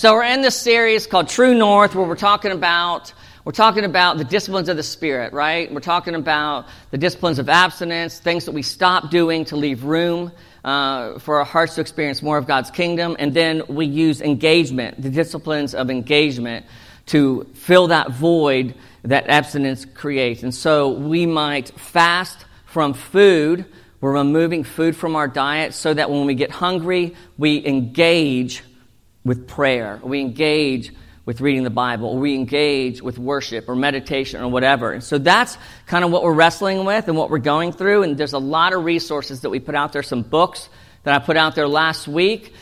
So we're in this series called True North where we're talking about we're talking about the disciplines of the Spirit, right? We're talking about the disciplines of abstinence, things that we stop doing to leave room uh, for our hearts to experience more of God's kingdom. And then we use engagement, the disciplines of engagement, to fill that void that abstinence creates. And so we might fast from food. We're removing food from our diet so that when we get hungry, we engage with prayer. We engage with reading the Bible, we engage with worship or meditation or whatever. And so that's kind of what we're wrestling with and what we're going through. And there's a lot of resources that we put out there, some books that I put out there last week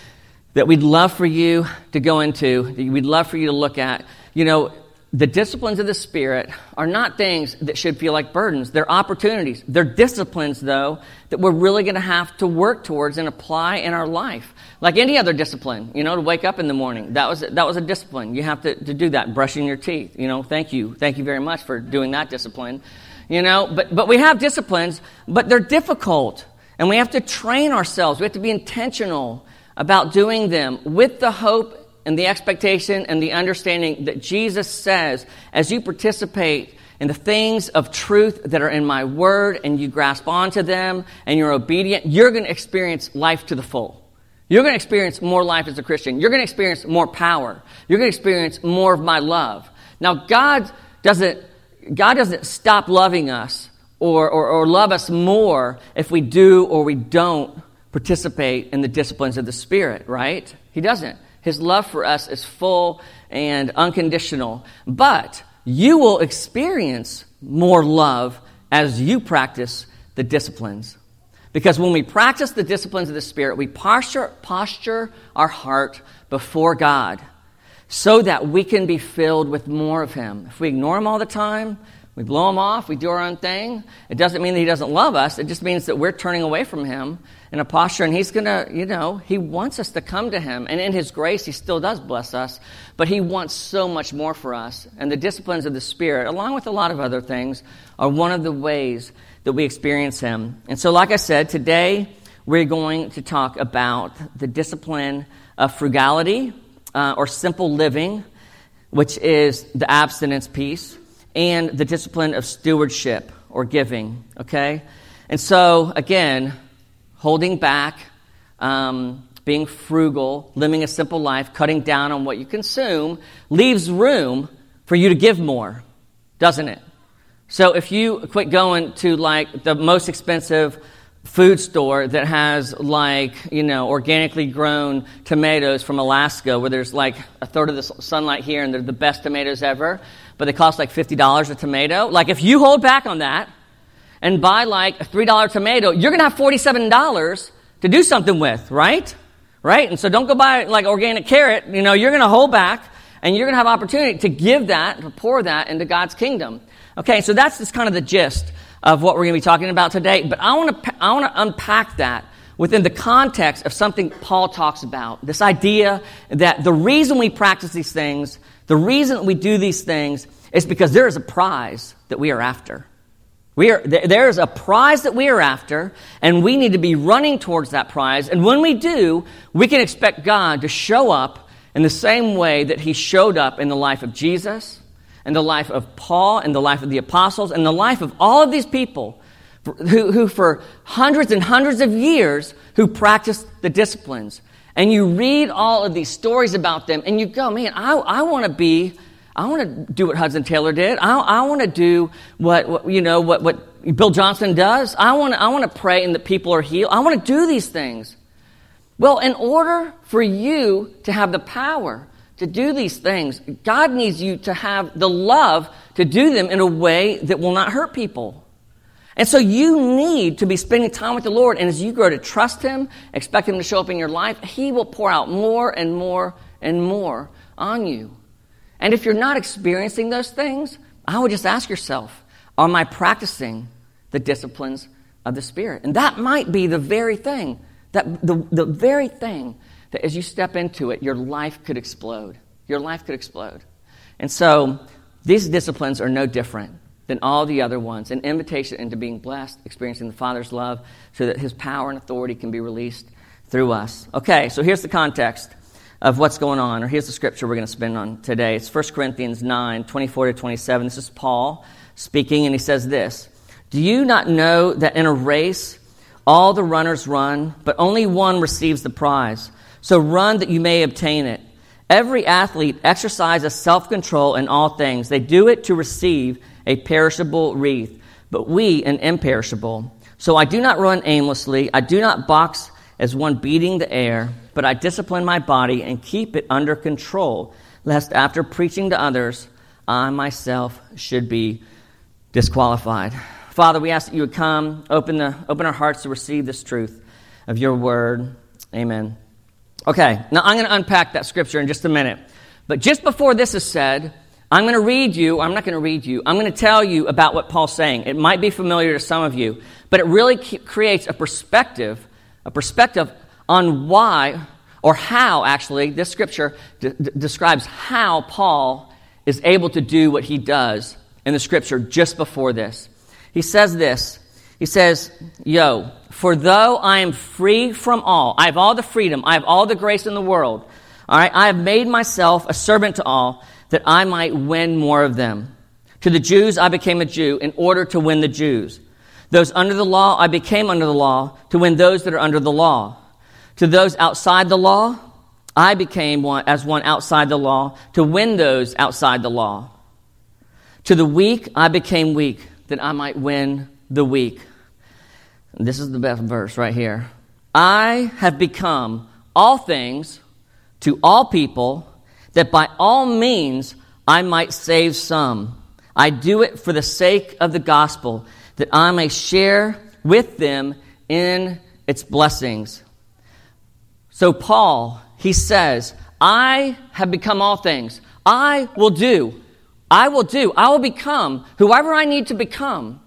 that we'd love for you to go into, that we'd love for you to look at. You know, the disciplines of the Spirit are not things that should feel like burdens. They're opportunities. They're disciplines, though, that we're really going to have to work towards and apply in our life. Like any other discipline, you know, to wake up in the morning. That was, that was a discipline. You have to, to do that. Brushing your teeth. You know, thank you. Thank you very much for doing that discipline. You know, but, but we have disciplines, but they're difficult. And we have to train ourselves. We have to be intentional about doing them with the hope and the expectation and the understanding that Jesus says, as you participate in the things of truth that are in my word and you grasp onto them and you're obedient, you're going to experience life to the full. You're going to experience more life as a Christian. You're going to experience more power. You're going to experience more of my love. Now, God doesn't, God doesn't stop loving us or, or, or love us more if we do or we don't participate in the disciplines of the Spirit, right? He doesn't. His love for us is full and unconditional. But you will experience more love as you practice the disciplines. Because when we practice the disciplines of the Spirit, we posture, posture our heart before God so that we can be filled with more of Him. If we ignore Him all the time, we blow Him off, we do our own thing, it doesn't mean that He doesn't love us. It just means that we're turning away from Him in a posture, and He's going to, you know, He wants us to come to Him. And in His grace, He still does bless us, but He wants so much more for us. And the disciplines of the Spirit, along with a lot of other things, are one of the ways that we experience Him. And so, like I said, today we're going to talk about the discipline of frugality uh, or simple living, which is the abstinence piece, and the discipline of stewardship or giving, okay? And so, again, holding back, um, being frugal, living a simple life, cutting down on what you consume, leaves room for you to give more, doesn't it? So if you quit going to like the most expensive food store that has like, you know, organically grown tomatoes from Alaska where there's like a third of the sunlight here and they're the best tomatoes ever, but they cost like $50 a tomato. Like if you hold back on that, and buy like a $3 tomato, you're going to have $47 to do something with, right? Right? And so don't go buy like organic carrot. You know, you're going to hold back and you're going to have opportunity to give that, to pour that into God's kingdom. Okay, so that's just kind of the gist of what we're going to be talking about today. But I want to, I want to unpack that within the context of something Paul talks about. This idea that the reason we practice these things, the reason we do these things is because there is a prize that we are after. We are, there's a prize that we are after, and we need to be running towards that prize. And when we do, we can expect God to show up in the same way that He showed up in the life of Jesus, and the life of Paul, and the life of the apostles, and the life of all of these people who, who for hundreds and hundreds of years, who practiced the disciplines. And you read all of these stories about them, and you go, man, I, I want to be I want to do what Hudson Taylor did. I, I want to do what, what, you know what, what Bill Johnson does. I want I want to pray and the people are healed. I want to do these things. Well, in order for you to have the power to do these things, God needs you to have the love to do them in a way that will not hurt people. And so you need to be spending time with the Lord. And as you grow to trust Him, expect Him to show up in your life, He will pour out more and more and more on you. And if you're not experiencing those things, I would just ask yourself, am I practicing the disciplines of the Spirit? And that might be the very thing, that the, the very thing that as you step into it, your life could explode. Your life could explode. And so these disciplines are no different than all the other ones an invitation into being blessed, experiencing the Father's love, so that His power and authority can be released through us. Okay, so here's the context. Of what's going on. Or here's the scripture we're going to spend on today. It's 1 Corinthians 9 24 to 27. This is Paul speaking, and he says this Do you not know that in a race all the runners run, but only one receives the prize? So run that you may obtain it. Every athlete exercises self control in all things. They do it to receive a perishable wreath, but we an imperishable. So I do not run aimlessly. I do not box as one beating the air, but I discipline my body and keep it under control, lest after preaching to others, I myself should be disqualified. Father, we ask that you would come, open, the, open our hearts to receive this truth of your word. Amen. Okay, now I'm going to unpack that scripture in just a minute. But just before this is said, I'm going to read you, I'm not going to read you, I'm going to tell you about what Paul's saying. It might be familiar to some of you, but it really creates a perspective, a perspective on why, or how actually, this scripture d- d- describes how Paul is able to do what he does in the scripture just before this. He says this He says, Yo, for though I am free from all, I have all the freedom, I have all the grace in the world, all right, I have made myself a servant to all that I might win more of them. To the Jews, I became a Jew in order to win the Jews. Those under the law, I became under the law to win those that are under the law. To those outside the law, I became one, as one outside the law to win those outside the law. To the weak, I became weak that I might win the weak. This is the best verse right here. I have become all things to all people, that by all means I might save some. I do it for the sake of the gospel, that I may share with them in its blessings. So, Paul, he says, I have become all things. I will do. I will do. I will become whoever I need to become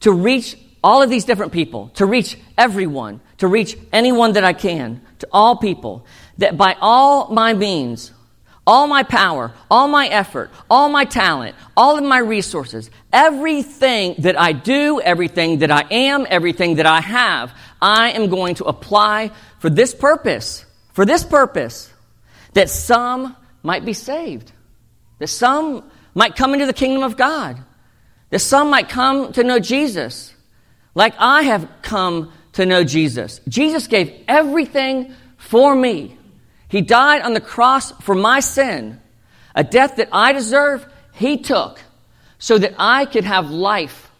to reach all of these different people, to reach everyone, to reach anyone that I can, to all people, that by all my means, all my power, all my effort, all my talent, all of my resources, everything that I do, everything that I am, everything that I have, I am going to apply for this purpose, for this purpose, that some might be saved, that some might come into the kingdom of God, that some might come to know Jesus like I have come to know Jesus. Jesus gave everything for me. He died on the cross for my sin, a death that I deserve, He took so that I could have life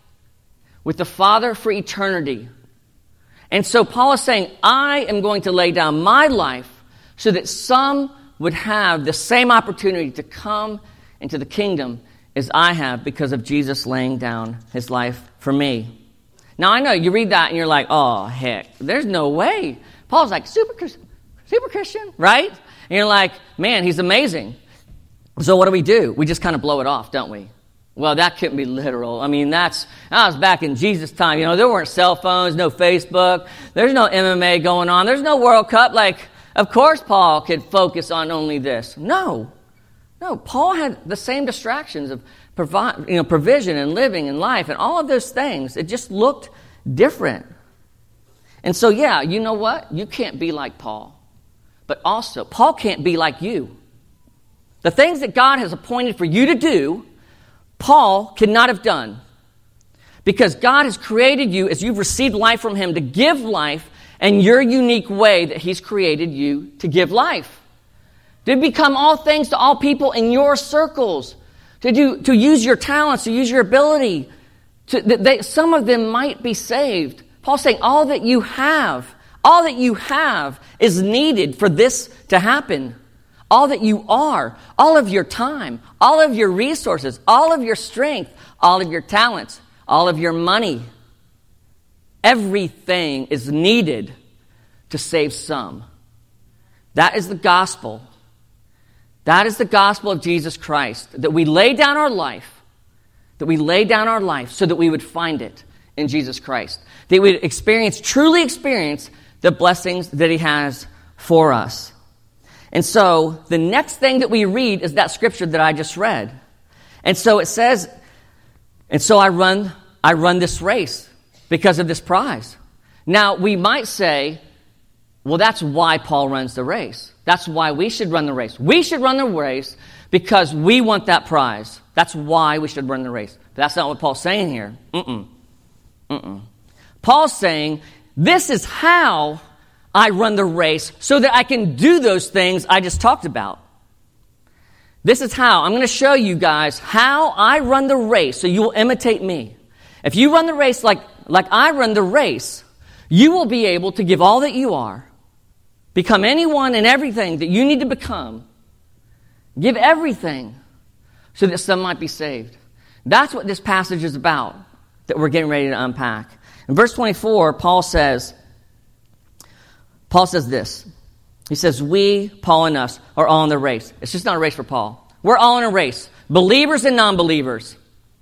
with the Father for eternity. And so Paul is saying, I am going to lay down my life so that some would have the same opportunity to come into the kingdom as I have because of Jesus laying down his life for me. Now, I know you read that and you're like, oh, heck, there's no way. Paul's like, super, super Christian, right? And you're like, man, he's amazing. So what do we do? We just kind of blow it off, don't we? Well, that couldn't be literal. I mean, that's, that was back in Jesus' time. You know, there weren't cell phones, no Facebook, there's no MMA going on, there's no World Cup. Like, of course Paul could focus on only this. No. No, Paul had the same distractions of provide, you know, provision and living and life and all of those things. It just looked different. And so, yeah, you know what? You can't be like Paul. But also, Paul can't be like you. The things that God has appointed for you to do, Paul could not have done. Because God has created you as you've received life from Him to give life in your unique way that He's created you to give life. To become all things to all people in your circles to, do, to use your talents, to use your ability. To, they, some of them might be saved. Paul's saying all that you have, all that you have is needed for this to happen. All that you are, all of your time, all of your resources, all of your strength, all of your talents, all of your money. Everything is needed to save some. That is the gospel that is the gospel of Jesus Christ, that we lay down our life, that we lay down our life so that we would find it in Jesus Christ. That we would experience, truly experience the blessings that He has for us. And so the next thing that we read is that scripture that I just read. And so it says, and so I run, I run this race because of this prize. Now we might say, Well, that's why Paul runs the race. That's why we should run the race. We should run the race because we want that prize. That's why we should run the race. But that's not what Paul's saying here. Mm-mm. Mm-mm. Paul's saying, this is how I run the race so that I can do those things I just talked about. This is how. I'm going to show you guys how I run the race so you will imitate me. If you run the race like, like I run the race, you will be able to give all that you are, become anyone and everything that you need to become, give everything so that some might be saved. That's what this passage is about that we're getting ready to unpack. In verse 24, Paul says, Paul says this he says, We, Paul and us, are all in the race. It's just not a race for Paul. We're all in a race. Believers and non believers.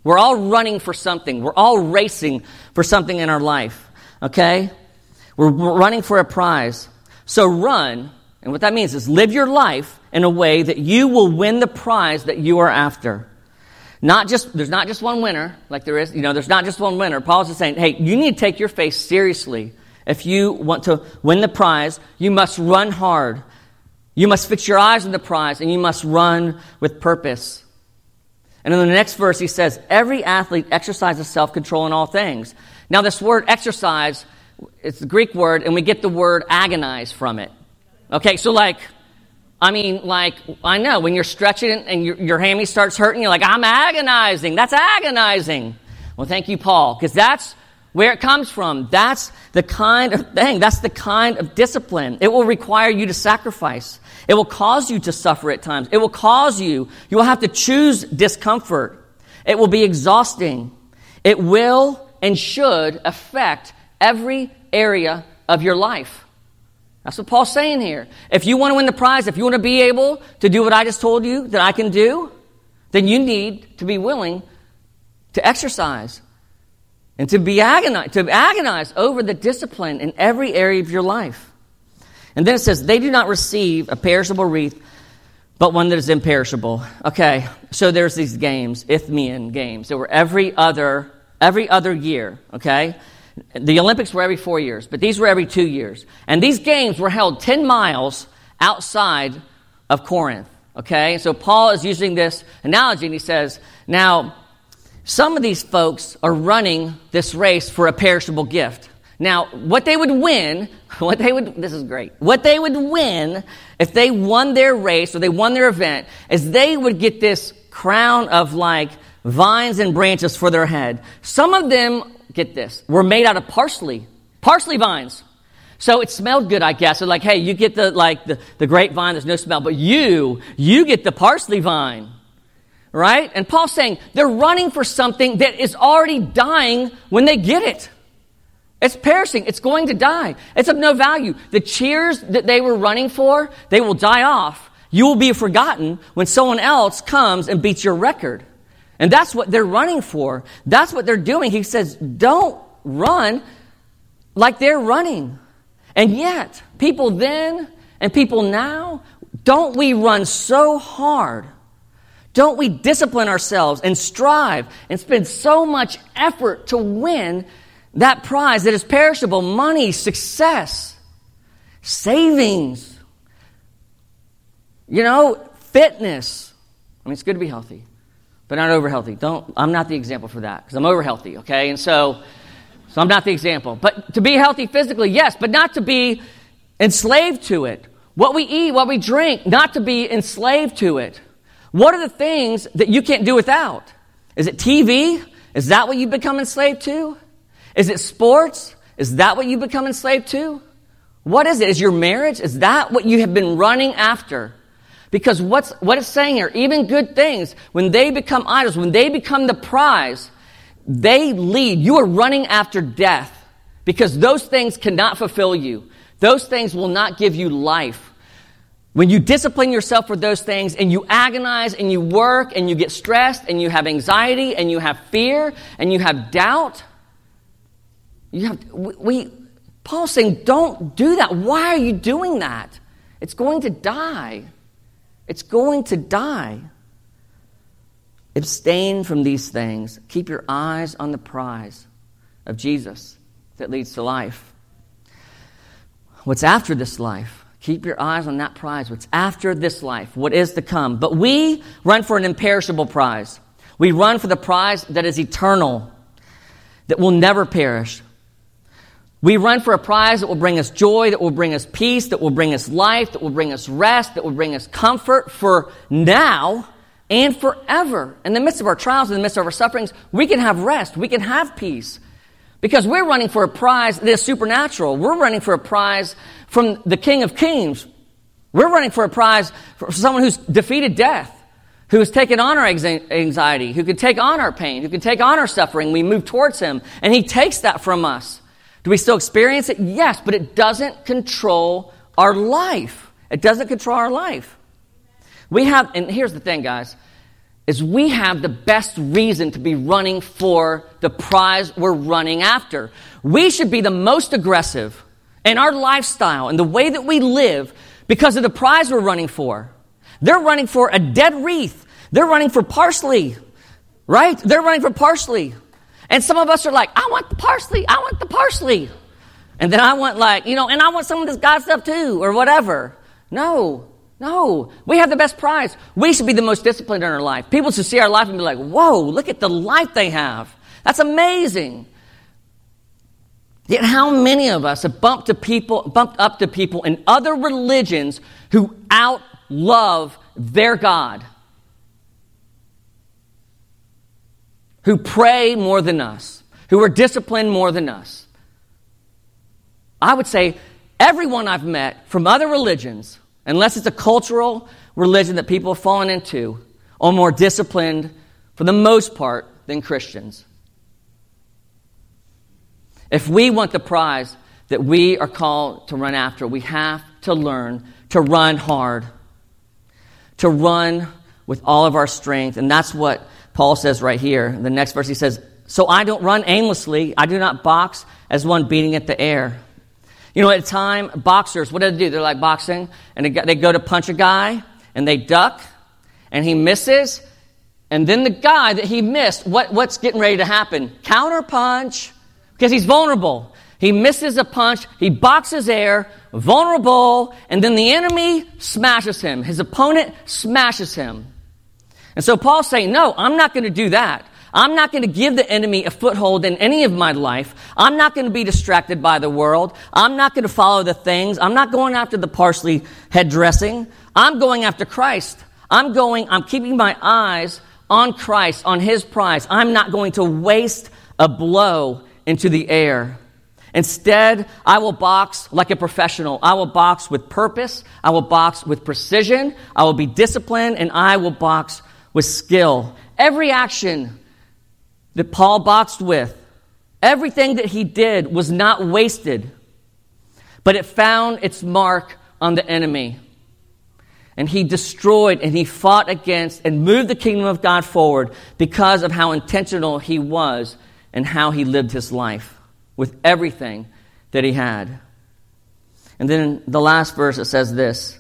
We're all running for something. We're all racing for something in our life. Okay? We're running for a prize. So run, and what that means is live your life in a way that you will win the prize that you are after. Not just, there's not just one winner, like there is, you know, there's not just one winner. Paul's just saying, hey, you need to take your faith seriously. If you want to win the prize, you must run hard. You must fix your eyes on the prize and you must run with purpose. And in the next verse, he says, Every athlete exercises self control in all things. Now, this word exercise, it's the Greek word, and we get the word agonize from it. Okay, so like, I mean, like, I know when you're stretching and your, your hammy starts hurting, you're like, I'm agonizing. That's agonizing. Well, thank you, Paul, because that's where it comes from. That's the kind of thing, that's the kind of discipline. It will require you to sacrifice. It will cause you to suffer at times. It will cause you, you will have to choose discomfort. It will be exhausting. It will and should affect every area of your life. That's what Paul's saying here. If you want to win the prize, if you want to be able to do what I just told you that I can do, then you need to be willing to exercise and to be agonize, to agonize over the discipline in every area of your life. And then it says, they do not receive a perishable wreath, but one that is imperishable. Okay, so there's these games, Isthmian games. There were every other, every other year, okay? The Olympics were every four years, but these were every two years. And these games were held 10 miles outside of Corinth, okay? So Paul is using this analogy and he says, now, some of these folks are running this race for a perishable gift. Now, what they would win, what they would, this is great, what they would win if they won their race or they won their event is they would get this crown of like vines and branches for their head. Some of them, get this, were made out of parsley, parsley vines. So it smelled good, I guess. So like, hey, you get the, like, the, the grapevine, there's no smell, but you, you get the parsley vine right? And Paul's saying they're running for something that is already dying when they get it. It's perishing. It's going to die. It's of no value. The cheers that they were running for, they will die off. You will be forgotten when someone else comes and beats your record. And that's what they're running for. That's what they're doing. He says, don't run like they're running. And yet, people then and people now, don't we run so hard don't we discipline ourselves and strive and spend so much effort to win that prize that is perishable money, success, savings, you know, fitness? I mean, it's good to be healthy, but not over healthy. Don't, I'm not the example for that because I'm over healthy, okay? And so, so I'm not the example. But to be healthy physically, yes, but not to be enslaved to it. What we eat, what we drink, not to be enslaved to it. What are the things that you can't do without? Is it TV? Is that what you become enslaved to? Is it sports? Is that what you become enslaved to? What is it? Is your marriage? Is that what you have been running after? Because what's, what it's saying here, even good things, when they become idols, when they become the prize, they lead. You are running after death because those things cannot fulfill you. Those things will not give you life. When you discipline yourself for those things and you agonize and you work and you get stressed and you have anxiety and you have fear and you have doubt, you have, we, Paul's saying, don't do that. Why are you doing that? It's going to die. It's going to die. Abstain from these things. Keep your eyes on the prize of Jesus that leads to life. what's after this life. Keep your eyes on that prize. What's after this life? What is to come? But we run for an imperishable prize. We run for the prize that is eternal, that will never perish. We run for a prize that will bring us joy, that will bring us peace, that will bring us life, that will bring us rest, that will bring us comfort for now and forever. In the midst of our trials, in the midst of our sufferings, we can have rest, we can have peace. Because we're running for a prize that is supernatural. We're running for a prize from the King of Kings. We're running for a prize for someone who's defeated death, who has taken on our anxiety, who can take on our pain, who can take on our suffering. We move towards him, and he takes that from us. Do we still experience it? Yes, but it doesn't control our life. It doesn't control our life. We have, and here's the thing, guys is we have the best reason to be running for the prize we're running after. We should be the most aggressive in our lifestyle and the way that we live because of the prize we're running for. They're running for a dead wreath. They're running for parsley, right? They're running for parsley. And some of us are like, I want the parsley. I want the parsley. And then I want like, you know, and I want some of this God stuff too, or whatever. No. No, we have the best prize. We should be the most disciplined in our life. People should see our life and be like, whoa, look at the life they have. That's amazing. Yet how many of us have bumped to people, bumped up to people in other religions who outlove their God? Who pray more than us, who are disciplined more than us. I would say everyone I've met from other religions unless it's a cultural religion that people have fallen into, are more disciplined, for the most part, than Christians. If we want the prize that we are called to run after, we have to learn to run hard, to run with all of our strength. And that's what Paul says right here. The next verse he says, So I don't run aimlessly, I do not box as one beating at the air. You know, at a time, boxers, what do they do? They're like boxing, and they go to punch a guy, and they duck, and he misses, and then the guy that he missed, what, what's getting ready to happen? Counter punch, because he's vulnerable. He misses a punch, he boxes air, vulnerable, and then the enemy smashes him. His opponent smashes him. And so Paul's saying, No, I'm not going to do that. I'm not going to give the enemy a foothold in any of my life. I'm not going to be distracted by the world. I'm not going to follow the things. I'm not going after the parsley head dressing. I'm going after Christ. I'm going, I'm keeping my eyes on Christ, on His prize. I'm not going to waste a blow into the air. Instead, I will box like a professional. I will box with purpose. I will box with precision. I will be disciplined and I will box with skill. Every action that Paul boxed with, everything that he did was not wasted, but it found its mark on the enemy. And he destroyed and he fought against and moved the kingdom of God forward because of how intentional he was and how he lived his life with everything that he had. And then the last verse it says this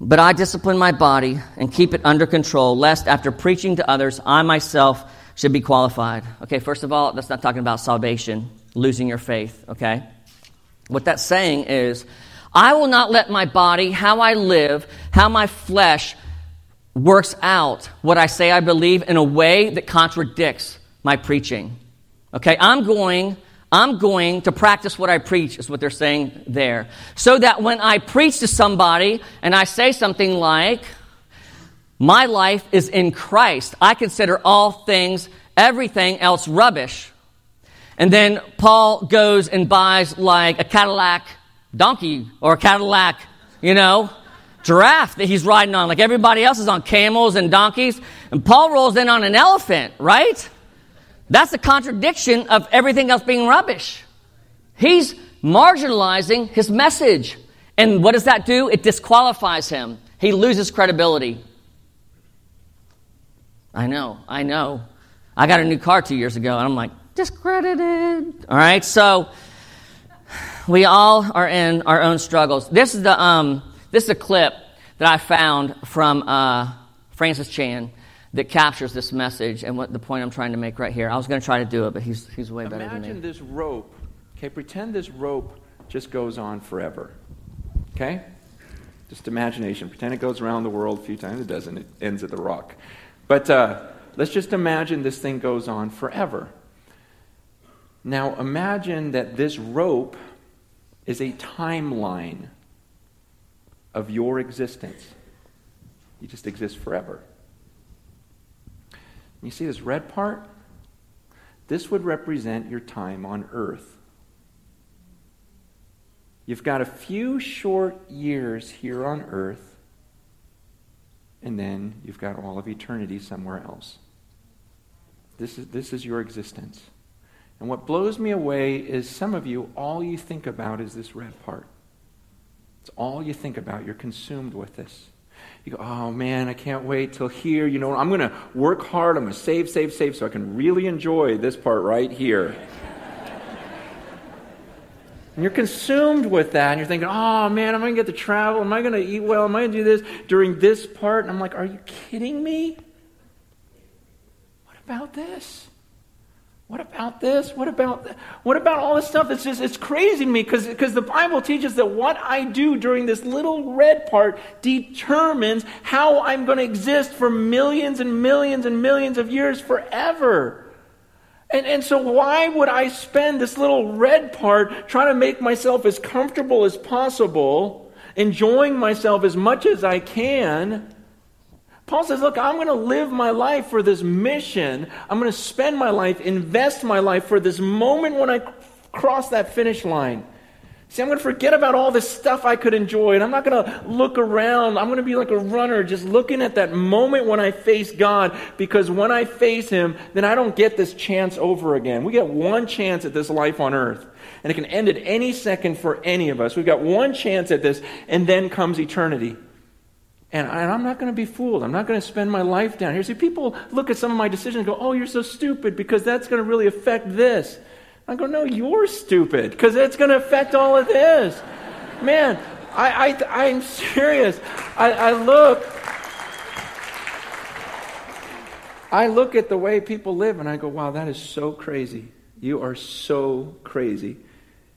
But I discipline my body and keep it under control, lest after preaching to others, I myself should be qualified. Okay, first of all, that's not talking about salvation, losing your faith, okay? What that's saying is, I will not let my body, how I live, how my flesh works out what I say I believe in a way that contradicts my preaching. Okay, I'm going I'm going to practice what I preach, is what they're saying there. So that when I preach to somebody and I say something like, my life is in Christ. I consider all things, everything else rubbish. And then Paul goes and buys like a Cadillac donkey or a Cadillac, you know, giraffe that he's riding on. Like everybody else is on camels and donkeys. And Paul rolls in on an elephant, right? That's a contradiction of everything else being rubbish. He's marginalizing his message. And what does that do? It disqualifies him. He loses credibility. I know, I know. I got a new car two years ago, and I'm like, discredited. All right, so we all are in our own struggles. This is the um, this is a clip that I found from uh, Francis Chan that captures this message and what the point I'm trying to make right here. I was going to try to do it, but he's he's way better Imagine than me. Imagine this rope. Okay, pretend this rope just goes on forever. Okay? Just imagination. Pretend it goes around the world a few times. It doesn't. It ends at the rock. But uh, let's just imagine this thing goes on forever. Now imagine that this rope is a timeline of your existence. You just exist forever. You see this red part? This would represent your time on earth. You've got a few short years here on earth, and then you've got all of eternity somewhere else. This is, this is your existence. And what blows me away is some of you, all you think about is this red part. It's all you think about. You're consumed with this. You go, oh man, I can't wait till here. You know, I'm going to work hard. I'm going to save, save, save so I can really enjoy this part right here. and you're consumed with that. And you're thinking, oh man, am I going to get to travel? Am I going to eat well? Am I going to do this during this part? And I'm like, are you kidding me? What about this? What about this? What about what about all this stuff? It's just it's crazy to me because because the Bible teaches that what I do during this little red part determines how I'm going to exist for millions and millions and millions of years forever. And, and so, why would I spend this little red part trying to make myself as comfortable as possible, enjoying myself as much as I can, Paul says, Look, I'm going to live my life for this mission. I'm going to spend my life, invest my life for this moment when I cross that finish line. See, I'm going to forget about all this stuff I could enjoy, and I'm not going to look around. I'm going to be like a runner, just looking at that moment when I face God, because when I face Him, then I don't get this chance over again. We get one chance at this life on earth, and it can end at any second for any of us. We've got one chance at this, and then comes eternity. And, I, am not going to be fooled. I'm not going to spend my life down here. See, people look at some of my decisions and go, oh, you're so stupid because that's going to really affect this. I go, no, you're stupid because it's going to affect all of this. Man, I, I, I'm serious. I, I look. I look at the way people live and I go, wow, that is so crazy. You are so crazy.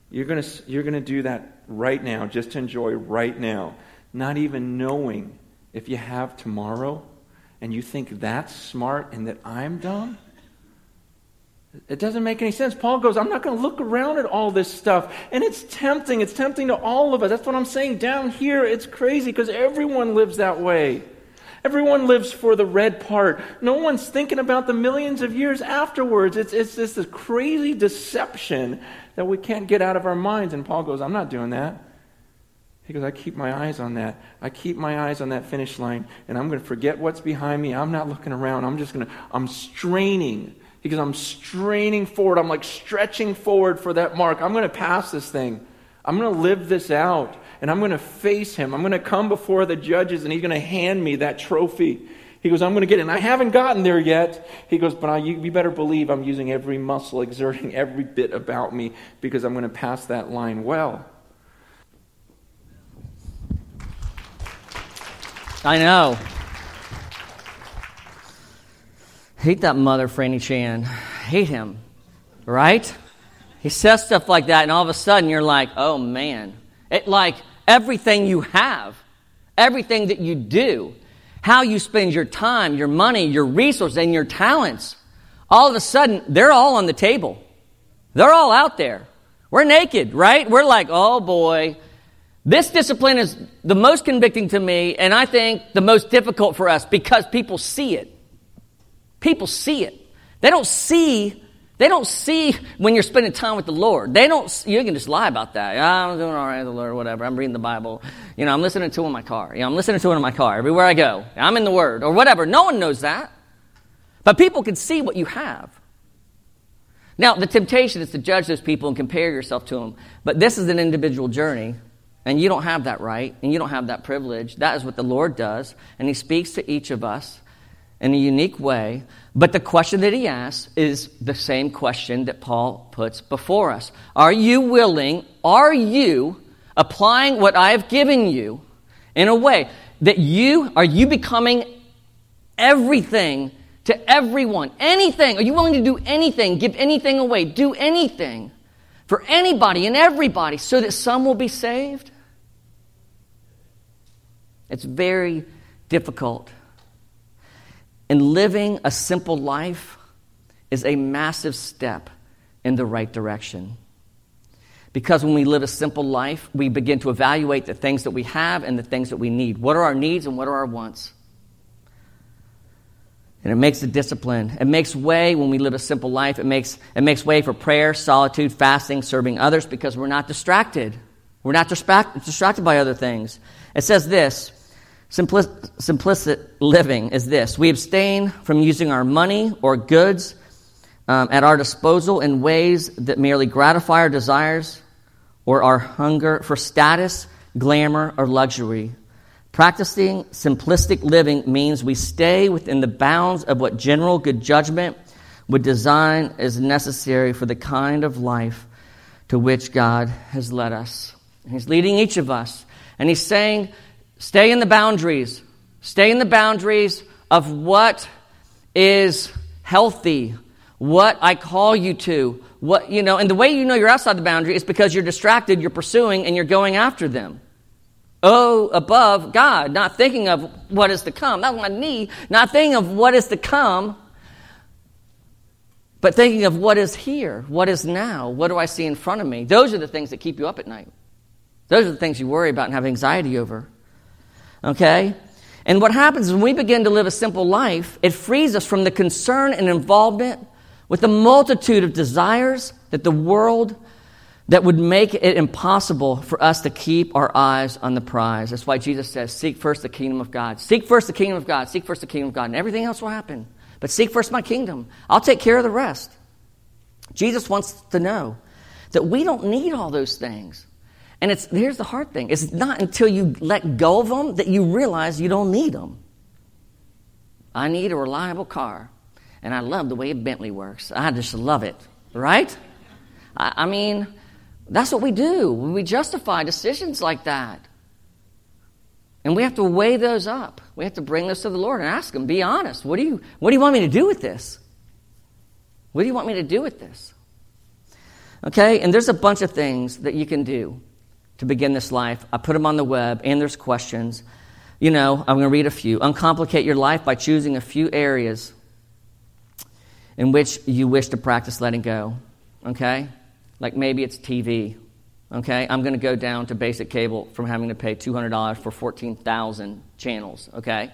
You're going to, you're going to do that right now, just to enjoy right now not even knowing if you have tomorrow and you think that's smart and that I'm dumb? It doesn't make any sense. Paul goes, I'm not going to look around at all this stuff. And it's tempting. It's tempting to all of us. That's what I'm saying. Down here, it's crazy because everyone lives that way. Everyone lives for the red part. No one's thinking about the millions of years afterwards. It's, it's this crazy deception that we can't get out of our minds. And Paul goes, I'm not doing that. He goes, I keep my eyes on that. I keep my eyes on that finish line, and I'm going to forget what's behind me. I'm not looking around. I'm just going to, I'm straining. He goes, I'm straining forward. I'm like stretching forward for that mark. I'm going to pass this thing. I'm going to live this out, and I'm going to face him. I'm going to come before the judges, and he's going to hand me that trophy. He goes, I'm going to get it. And I haven't gotten there yet. He goes, but I, you, you better believe I'm using every muscle, exerting every bit about me because I'm going to pass that line well. I know. Hate that mother, Franny Chan. Hate him, right? He says stuff like that, and all of a sudden you're like, oh man. It like everything you have, everything that you do, how you spend your time, your money, your resources, and your talents, all of a sudden they're all on the table. They're all out there. We're naked, right? We're like, oh boy, this discipline is the most convicting to me, and I think the most difficult for us because people see it. People see it. They don't see. They don't see when you're spending time with the Lord. They don't. You can just lie about that. I'm doing all right, with the Lord, whatever. I'm reading the Bible. You know, I'm listening to it in my car. You know, I'm listening to it in my car everywhere I go. I'm in the Word or whatever. No one knows that, but people can see what you have. Now, the temptation is to judge those people and compare yourself to them. But this is an individual journey and you don't have that right, and you don't have that privilege. That is what the Lord does, and He speaks to each of us in a unique way. But the question that He asks is the same question that Paul puts before us Are you willing, are you applying what I have given you in a way that you, are you becoming everything to everyone? Anything? Are you willing to do anything, give anything away, do anything? for anybody and everybody so that some will be saved? It's very difficult. And living a simple life is a massive step in the right direction. Because when we live a simple life, we begin to evaluate the things that we have and the things that we need. What are our needs and what are our wants? And it makes the discipline. It makes way when we live a simple life. It makes, it makes way for prayer, solitude, fasting, serving others because we're not distracted. We're not distract, distracted by other things. It says this Simplic- simplicit living is this we abstain from using our money or goods um, at our disposal in ways that merely gratify our desires or our hunger for status, glamour, or luxury. Practicing simplistic living means we stay within the bounds of what general good judgment would design as necessary for the kind of life to which God has led us. He's leading each of us. And He's saying, stay in the boundaries. Stay in the boundaries of what is healthy, what I call you to. What, you know, and the way you know you're outside the boundary is because you're distracted, you're pursuing, and you're going after them. Oh, above God, not thinking of what is to come. That's my knee, not thinking of what is to come, but thinking of what is here, what is now, what do I see in front of me. Those are the things that keep you up at night. Those are the things you worry about and have anxiety over. Okay? And what happens is when we begin to live a simple life, it frees us from the concern and involvement with the multitude of desires that the world that would make it impossible for us to keep our eyes on the prize. That's why Jesus says, Seek first the kingdom of God. Seek first the kingdom of God. Seek first the kingdom of God, and everything else will happen. But seek first my kingdom. I'll take care of the rest. Jesus wants to know that we don't need all those things. And it's here's the hard thing. It's not until you let go of them that you realize you don't need them. I need a reliable car. And I love the way a Bentley works. I just love it. Right? I, I mean, that's what we do. We justify decisions like that. And we have to weigh those up. We have to bring those to the Lord and ask Him, be honest. What do you, what do you want me to do with this? What do you want me to do with this? Okay? And there's a bunch of things that you can do to begin this life. I put them on the web, and there's questions. You know, I'm going to read a few. Uncomplicate your life by choosing a few areas in which you wish to practice letting go. Okay? Like maybe it's TV. Okay? I'm going to go down to basic cable from having to pay $200 for 14,000 channels. Okay?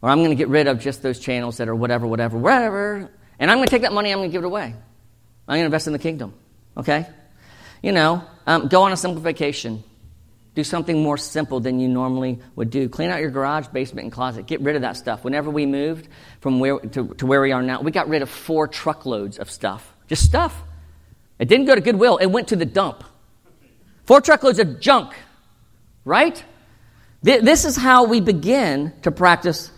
Or I'm going to get rid of just those channels that are whatever, whatever, whatever. And I'm going to take that money, I'm going to give it away. I'm going to invest in the kingdom. Okay? You know, um, go on a simple vacation. Do something more simple than you normally would do. Clean out your garage, basement, and closet. Get rid of that stuff. Whenever we moved from where to, to where we are now, we got rid of four truckloads of stuff. Just stuff. It didn't go to Goodwill, it went to the dump. Four truckloads of junk, right? This is how we begin to practice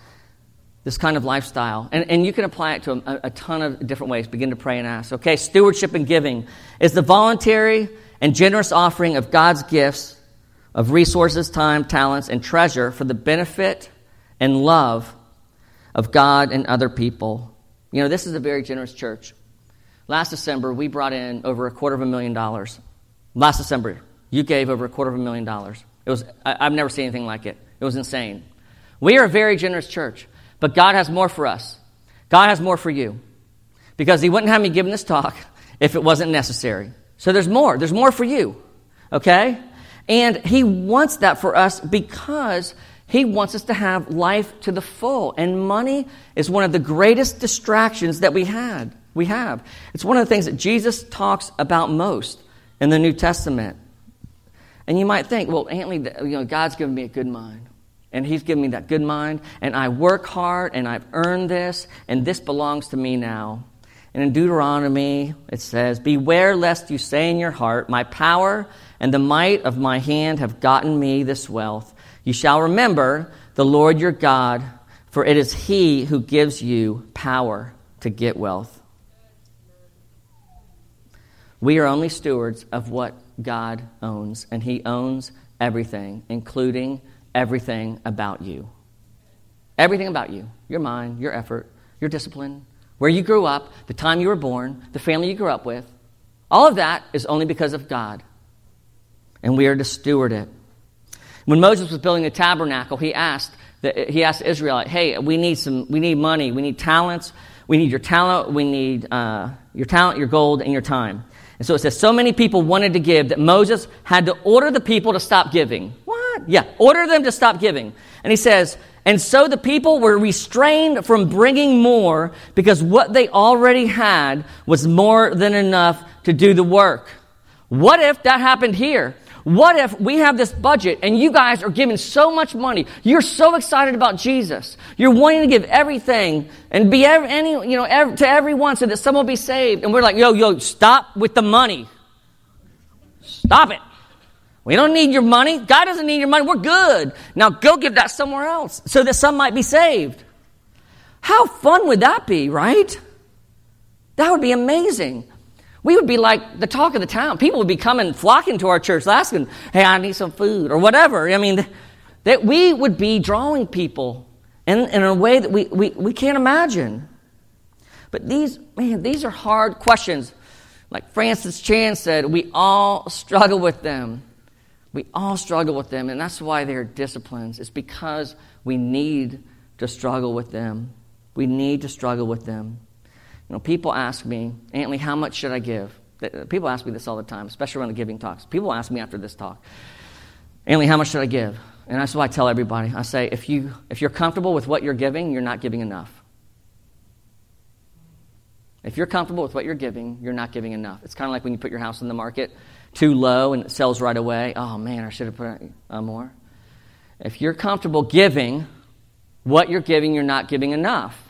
this kind of lifestyle. And, and you can apply it to a, a ton of different ways. Begin to pray and ask. Okay, stewardship and giving is the voluntary and generous offering of God's gifts of resources, time, talents, and treasure for the benefit and love of God and other people. You know, this is a very generous church. Last December, we brought in over a quarter of a million dollars. Last December, you gave over a quarter of a million dollars. It was, I, I've never seen anything like it. It was insane. We are a very generous church, but God has more for us. God has more for you. Because He wouldn't have me giving this talk if it wasn't necessary. So there's more. There's more for you. Okay? And He wants that for us because He wants us to have life to the full. And money is one of the greatest distractions that we had we have. It's one of the things that Jesus talks about most in the New Testament. And you might think, well, Antley, you know, God's given me a good mind. And He's given me that good mind. And I work hard and I've earned this. And this belongs to me now. And in Deuteronomy, it says, Beware lest you say in your heart, My power and the might of my hand have gotten me this wealth. You shall remember the Lord your God, for it is He who gives you power to get wealth. We are only stewards of what God owns, and He owns everything, including everything about you. Everything about you your mind, your effort, your discipline, where you grew up, the time you were born, the family you grew up with. All of that is only because of God. And we are to steward it. When Moses was building the tabernacle, he asked, he asked Israel, hey, we need some, we need money, we need talents, we need your talent, we need uh, your talent, your gold, and your time. And so it says, so many people wanted to give that Moses had to order the people to stop giving. Yeah, order them to stop giving. And he says, and so the people were restrained from bringing more because what they already had was more than enough to do the work. What if that happened here? What if we have this budget and you guys are giving so much money? You're so excited about Jesus. You're wanting to give everything and be every, any, you know, to everyone so that someone will be saved. And we're like, yo, yo, stop with the money. Stop it. We don't need your money. God doesn't need your money. We're good. Now go give that somewhere else so that some might be saved. How fun would that be, right? That would be amazing. We would be like the talk of the town. People would be coming, flocking to our church, asking, hey, I need some food or whatever. I mean, that we would be drawing people in, in a way that we, we, we can't imagine. But these, man, these are hard questions. Like Francis Chan said, we all struggle with them. We all struggle with them, and that's why they're disciplines. It's because we need to struggle with them. We need to struggle with them. You know, people ask me, Antley, how much should I give? Uh, people ask me this all the time, especially around the giving talks. People ask me after this talk, Antley, how much should I give? And that's what I tell everybody. I say, if, you, if you're comfortable with what you're giving, you're not giving enough. If you're comfortable with what you're giving, you're not giving enough. It's kind of like when you put your house on the market too low and it sells right away. Oh man, I should have put uh, more. If you're comfortable giving what you're giving, you're not giving enough.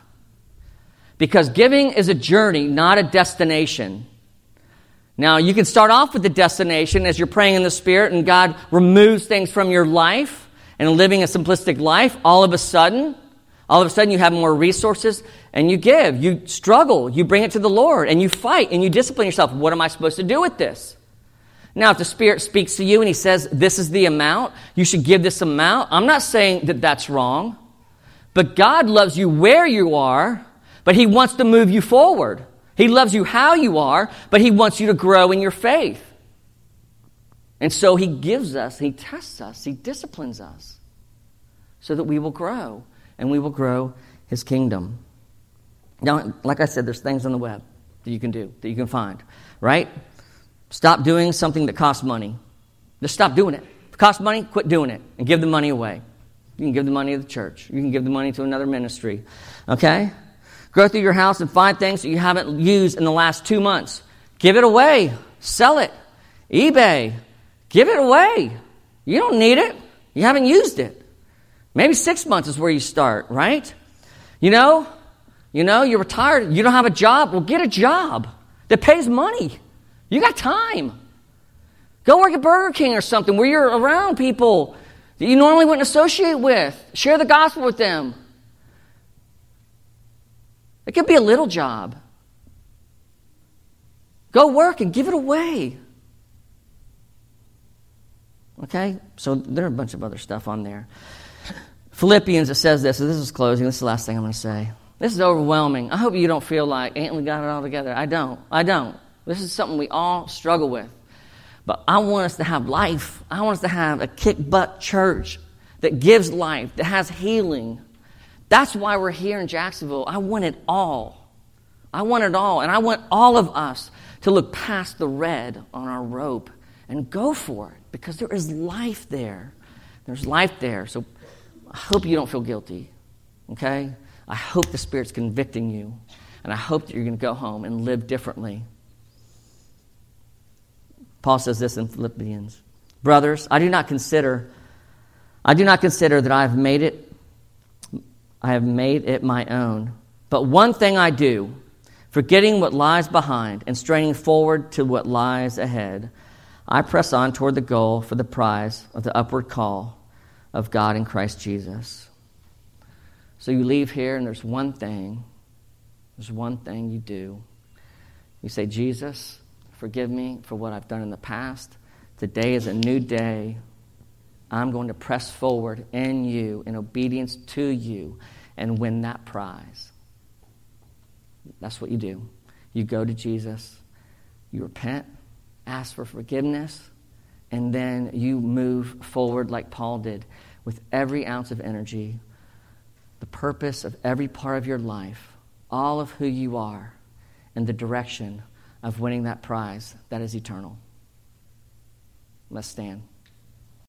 Because giving is a journey, not a destination. Now, you can start off with the destination as you're praying in the Spirit and God removes things from your life and living a simplistic life. All of a sudden, all of a sudden you have more resources and you give. You struggle. You bring it to the Lord and you fight and you discipline yourself. What am I supposed to do with this? Now, if the Spirit speaks to you and He says, This is the amount, you should give this amount, I'm not saying that that's wrong. But God loves you where you are but He wants to move you forward. He loves you how you are, but He wants you to grow in your faith. And so He gives us, He tests us, He disciplines us so that we will grow and we will grow His kingdom. Now, like I said, there's things on the web that you can do, that you can find, right? Stop doing something that costs money. Just stop doing it. If it costs money, quit doing it and give the money away. You can give the money to the church. You can give the money to another ministry. Okay? Go through your house and find things that you haven't used in the last two months. Give it away. Sell it. eBay. Give it away. You don't need it. You haven't used it. Maybe six months is where you start, right? You know, you know, you're retired, you don't have a job. Well, get a job that pays money. You got time. Go work at Burger King or something where you're around people that you normally wouldn't associate with. Share the gospel with them. It could be a little job. Go work and give it away. Okay? So there are a bunch of other stuff on there. Philippians, it says this, so this is closing. This is the last thing I'm going to say. This is overwhelming. I hope you don't feel like, ain't we got it all together? I don't. I don't. This is something we all struggle with. But I want us to have life. I want us to have a kick butt church that gives life, that has healing, that's why we're here in Jacksonville. I want it all. I want it all. And I want all of us to look past the red on our rope and go for it because there is life there. There's life there. So I hope you don't feel guilty. Okay? I hope the Spirit's convicting you. And I hope that you're going to go home and live differently. Paul says this in Philippians Brothers, I do not consider. I do not consider that I have made it I have made it my own. But one thing I do, forgetting what lies behind and straining forward to what lies ahead, I press on toward the goal for the prize of the upward call of God in Christ Jesus. So you leave here, and there's one thing, there's one thing you do. You say, Jesus, forgive me for what I've done in the past. Today is a new day. I'm going to press forward in you, in obedience to you, and win that prize. That's what you do. You go to Jesus, you repent, ask for forgiveness, and then you move forward like Paul did with every ounce of energy, the purpose of every part of your life, all of who you are, and the direction of winning that prize that is eternal. Let's stand.